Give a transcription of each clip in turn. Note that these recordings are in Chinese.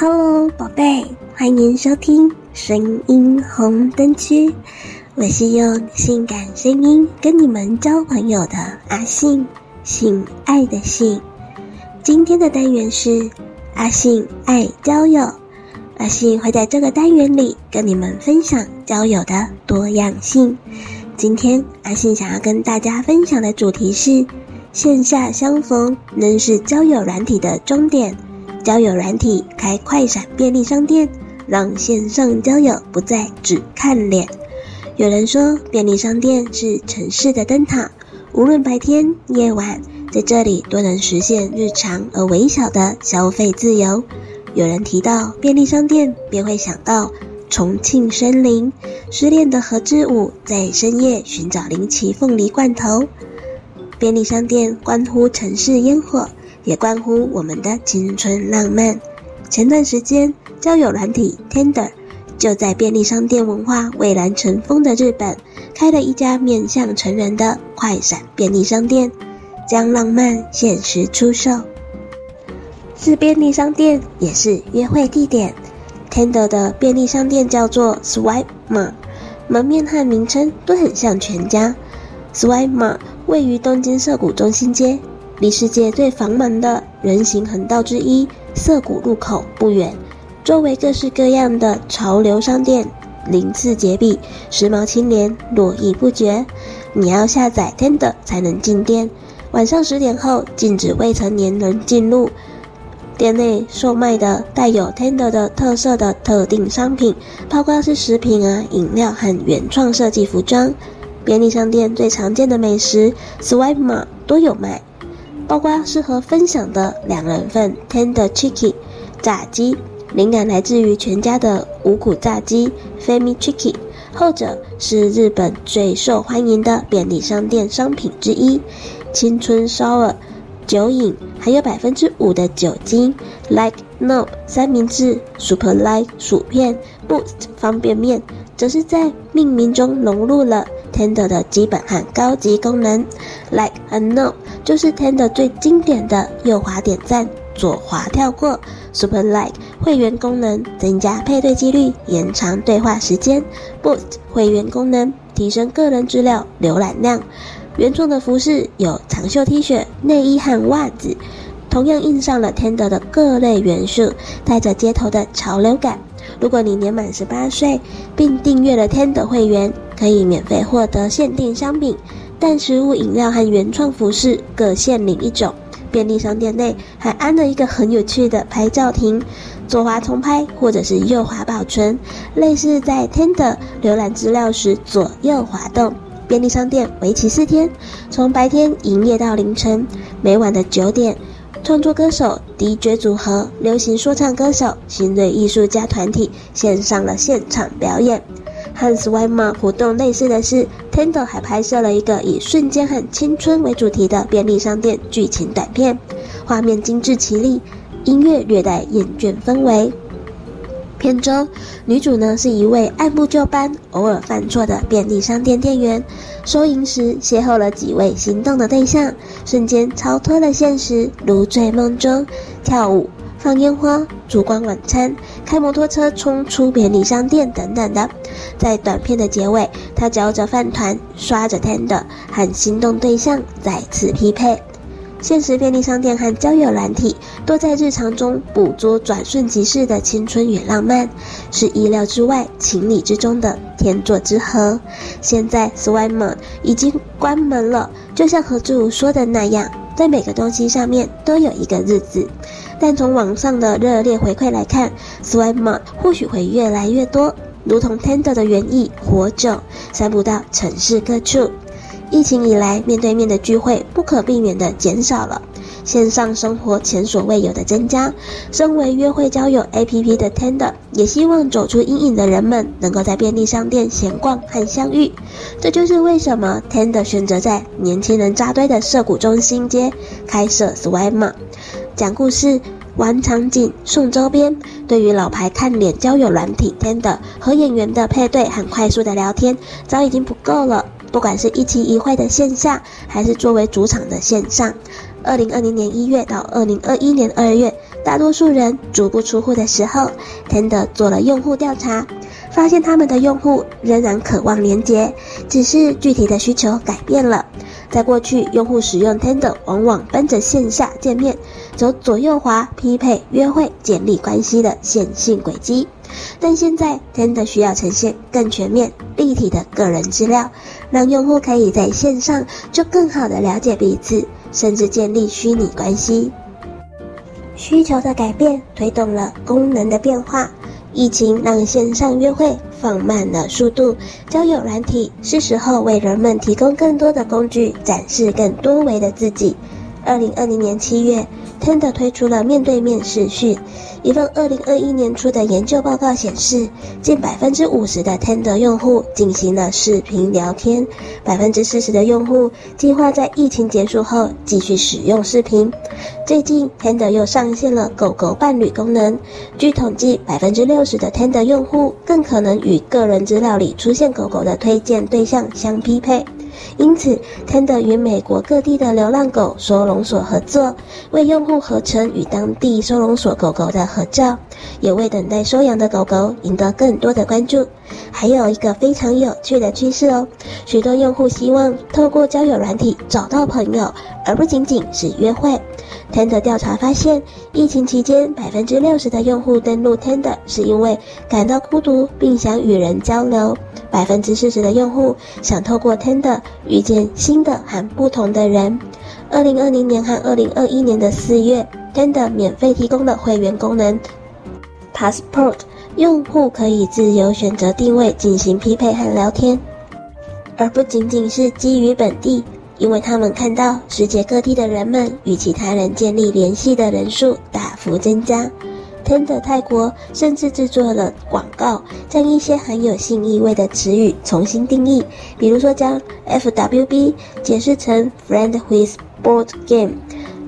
Hello，宝贝，欢迎收听声音红灯区。我是用性感声音跟你们交朋友的阿信，性爱的性。今天的单元是阿信爱交友。阿信会在这个单元里跟你们分享交友的多样性。今天阿信想要跟大家分享的主题是：线下相逢仍是交友软体的终点。交友软体开快闪便利商店，让线上交友不再只看脸。有人说，便利商店是城市的灯塔，无论白天夜晚，在这里都能实现日常而微小的消费自由。有人提到便利商店，便会想到重庆森林，失恋的何志武在深夜寻找林奇凤梨罐头。便利商店关乎城市烟火。也关乎我们的青春浪漫。前段时间，交友软体 Tinder 就在便利商店文化蔚然成风的日本，开了一家面向成人的快闪便利商店，将浪漫现实出售。是便利商店，也是约会地点。Tinder 的便利商店叫做 Swipe Mart，门面和名称都很像全家。Swipe Mart 位于东京涩谷中心街。离世界最繁忙的人行横道之一涩谷路口不远，周围各式各样的潮流商店鳞次栉比，时髦青年络绎不绝。你要下载 Tinder 才能进店，晚上十点后禁止未成年人进入。店内售卖的带有 Tinder 的特色的特定商品，包括是食品啊、饮料和原创设计服装。便利商店最常见的美食 Swipe 码都有卖。包括适合分享的两人份 Tender Chicken 炸鸡，灵感来自于全家的五谷炸鸡 family Chicken，后者是日本最受欢迎的便利商店商品之一。青春 Sour 酒饮含有百分之五的酒精，Like No 三明治，Super Like 薯片，Boost 方便面，则是在命名中融入了 Tender 的基本和高级功能，Like a No。就是 Tinder 最经典的右滑点赞，左滑跳过，Super Like 会员功能增加配对几率，延长对话时间，Boost 会员功能提升个人资料浏览量。原创的服饰有长袖 T 恤、内衣和袜子，同样印上了 Tinder 的各类元素，带着街头的潮流感。如果你年满十八岁并订阅了 Tinder 会员，可以免费获得限定商品。但食物、饮料和原创服饰各限领一种。便利商店内还安了一个很有趣的拍照亭，左滑重拍或者是右滑保存，类似在 Tinder 浏览资料时左右滑动。便利商店为期四天，从白天营业到凌晨，每晚的九点，创作歌手、DJ 组合、流行说唱歌手、新锐艺术家团体献上了现场表演。和 Swipe Mart 活动类似的是，Tinder 还拍摄了一个以瞬间和青春为主题的便利商店剧情短片，画面精致绮丽，音乐略带厌倦氛围。片中女主呢是一位按部就班、偶尔犯错的便利商店店员，收银时邂逅了几位心动的对象，瞬间超脱了现实，如醉梦中，跳舞。放烟花、烛光晚餐、开摩托车冲出便利商店等等的，在短片的结尾，他嚼着饭团，刷着 Tinder，和心动对象再次匹配。现实便利商店和交友软体都在日常中捕捉转瞬即逝的青春与浪漫，是意料之外、情理之中的天作之合。现在 Swipe Mart 已经关门了，就像何志武说的那样，在每个东西上面都有一个日子。但从网上的热烈回馈来看，Swipe Mart 或许会越来越多，如同 Tinder 的原意，活着，散布到城市各处。疫情以来，面对面的聚会不可避免地减少了，线上生活前所未有的增加。身为约会交友 APP 的 Tinder，也希望走出阴影的人们能够在便利商店闲逛和相遇。这就是为什么 Tinder 选择在年轻人扎堆的涩谷中心街开设 Swipe Mart。讲故事、玩场景、送周边，对于老牌看脸交友软体 Tinder 和演员的配对很快速的聊天，早已经不够了。不管是一期一会的线下，还是作为主场的线上，二零二零年一月到二零二一年二月，大多数人足不出户的时候，Tinder 做了用户调查，发现他们的用户仍然渴望连接，只是具体的需求改变了。在过去，用户使用 Tinder 往往奔着线下见面，走左右滑、匹配、约会、建立关系的线性轨迹。但现在，Tinder 需要呈现更全面、立体的个人资料，让用户可以在线上就更好地了解彼此，甚至建立虚拟关系。需求的改变推动了功能的变化。疫情让线上约会放慢了速度，交友软体是时候为人们提供更多的工具，展示更多维的自己。二零二零年七月，Tinder 推出了面对面视讯。一份二零二一年初的研究报告显示，近百分之五十的 Tinder 用户进行了视频聊天，百分之四十的用户计划在疫情结束后继续使用视频。最近，Tinder 又上线了狗狗伴侣功能。据统计，百分之六十的 Tinder 用户更可能与个人资料里出现狗狗的推荐对象相匹配。因此，Tinder 与美国各地的流浪狗收容所合作，为用户合成与当地收容所狗狗的合照，也为等待收养的狗狗赢得更多的关注。还有一个非常有趣的趋势哦，许多用户希望透过交友软体找到朋友，而不仅仅是约会。Tinder 调查发现，疫情期间，百分之六十的用户登录 Tinder 是因为感到孤独并想与人交流，百分之四十的用户想透过 Tinder 遇见新的和不同的人。二零二零年和二零二一年的四月，Tinder 免费提供了会员功能 Passport，用户可以自由选择定位进行匹配和聊天，而不仅仅是基于本地。因为他们看到世界各地的人们与其他人建立联系的人数大幅增加，Tinder 泰国甚至制作了广告，将一些含有性意味的词语重新定义，比如说将 FWB 解释成 Friend with Board Game，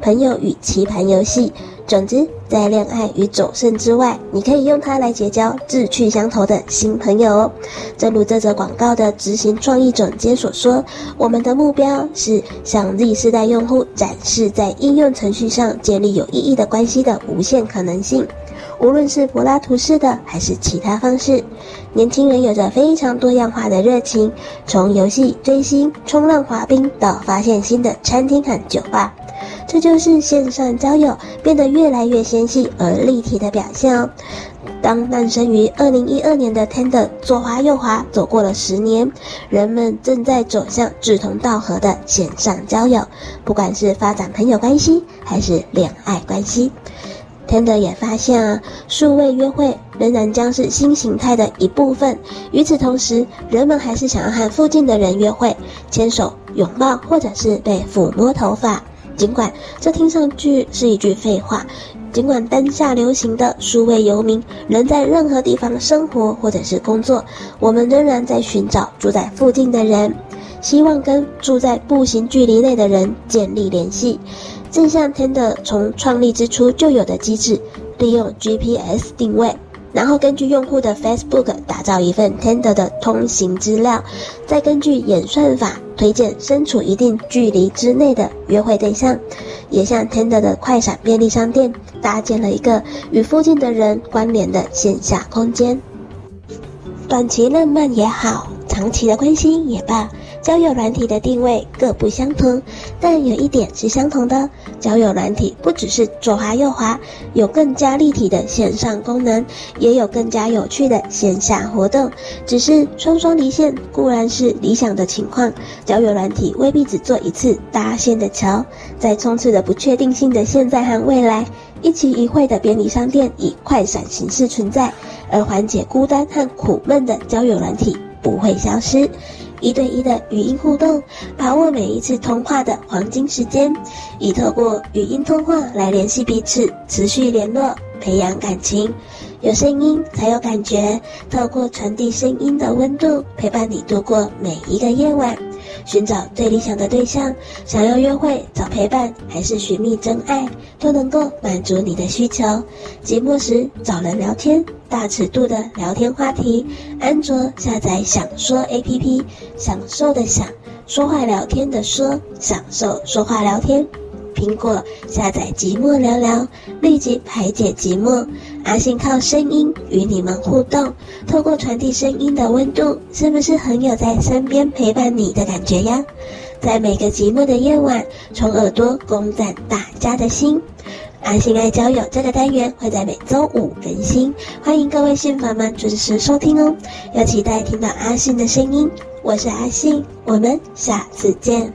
朋友与棋盘游戏。总之，在恋爱与走肾之外，你可以用它来结交志趣相投的新朋友哦。正如这则广告的执行创意总监所说：“我们的目标是向 Z 世代用户展示在应用程序上建立有意义的关系的无限可能性，无论是柏拉图式的还是其他方式。年轻人有着非常多样化的热情，从游戏、追星、冲浪、滑冰到发现新的餐厅和酒吧。”这就是线上交友变得越来越纤细而立体的表现哦。当诞生于二零一二年的 Tinder 左滑右滑走过了十年，人们正在走向志同道合的线上交友，不管是发展朋友关系还是恋爱关系。Tinder 也发现啊，数位约会仍然将是新形态的一部分。与此同时，人们还是想要和附近的人约会，牵手、拥抱，或者是被抚摸头发。尽管这听上去是一句废话，尽管当下流行的数位游民能在任何地方生活或者是工作，我们仍然在寻找住在附近的人，希望跟住在步行距离内的人建立联系。正像 Tinder 从创立之初就有的机制，利用 GPS 定位。然后根据用户的 Facebook 打造一份 Tinder 的通行资料，再根据演算法推荐身处一定距离之内的约会对象，也向 Tinder 的快闪便利商店搭建了一个与附近的人关联的线下空间。短期浪漫也好，长期的关心也罢。交友软体的定位各不相同，但有一点是相同的：交友软体不只是左滑右滑，有更加立体的线上功能，也有更加有趣的线下活动。只是双双离线固然是理想的情况，交友软体未必只做一次搭线的桥。在充斥着不确定性的现在和未来，一期一会的便利商店以快闪形式存在，而缓解孤单和苦闷的交友软体不会消失。一对一的语音互动，把握每一次通话的黄金时间，以透过语音通话来联系彼此，持续联络，培养感情。有声音才有感觉，透过传递声音的温度，陪伴你度过每一个夜晚。寻找最理想的对象，想要约会找陪伴，还是寻觅真爱，都能够满足你的需求。寂寞时找人聊天，大尺度的聊天话题。安卓下载想说 APP，享受的享，说话聊天的说，享受说话聊天。苹果下载“寂寞聊聊”，立即排解寂寞。阿信靠声音与你们互动，透过传递声音的温度，是不是很有在身边陪伴你的感觉呀？在每个寂寞的夜晚，从耳朵攻占大家的心。阿信爱交友这个单元会在每周五更新，欢迎各位信粉们准时收听哦。要期待听到阿信的声音，我是阿信，我们下次见。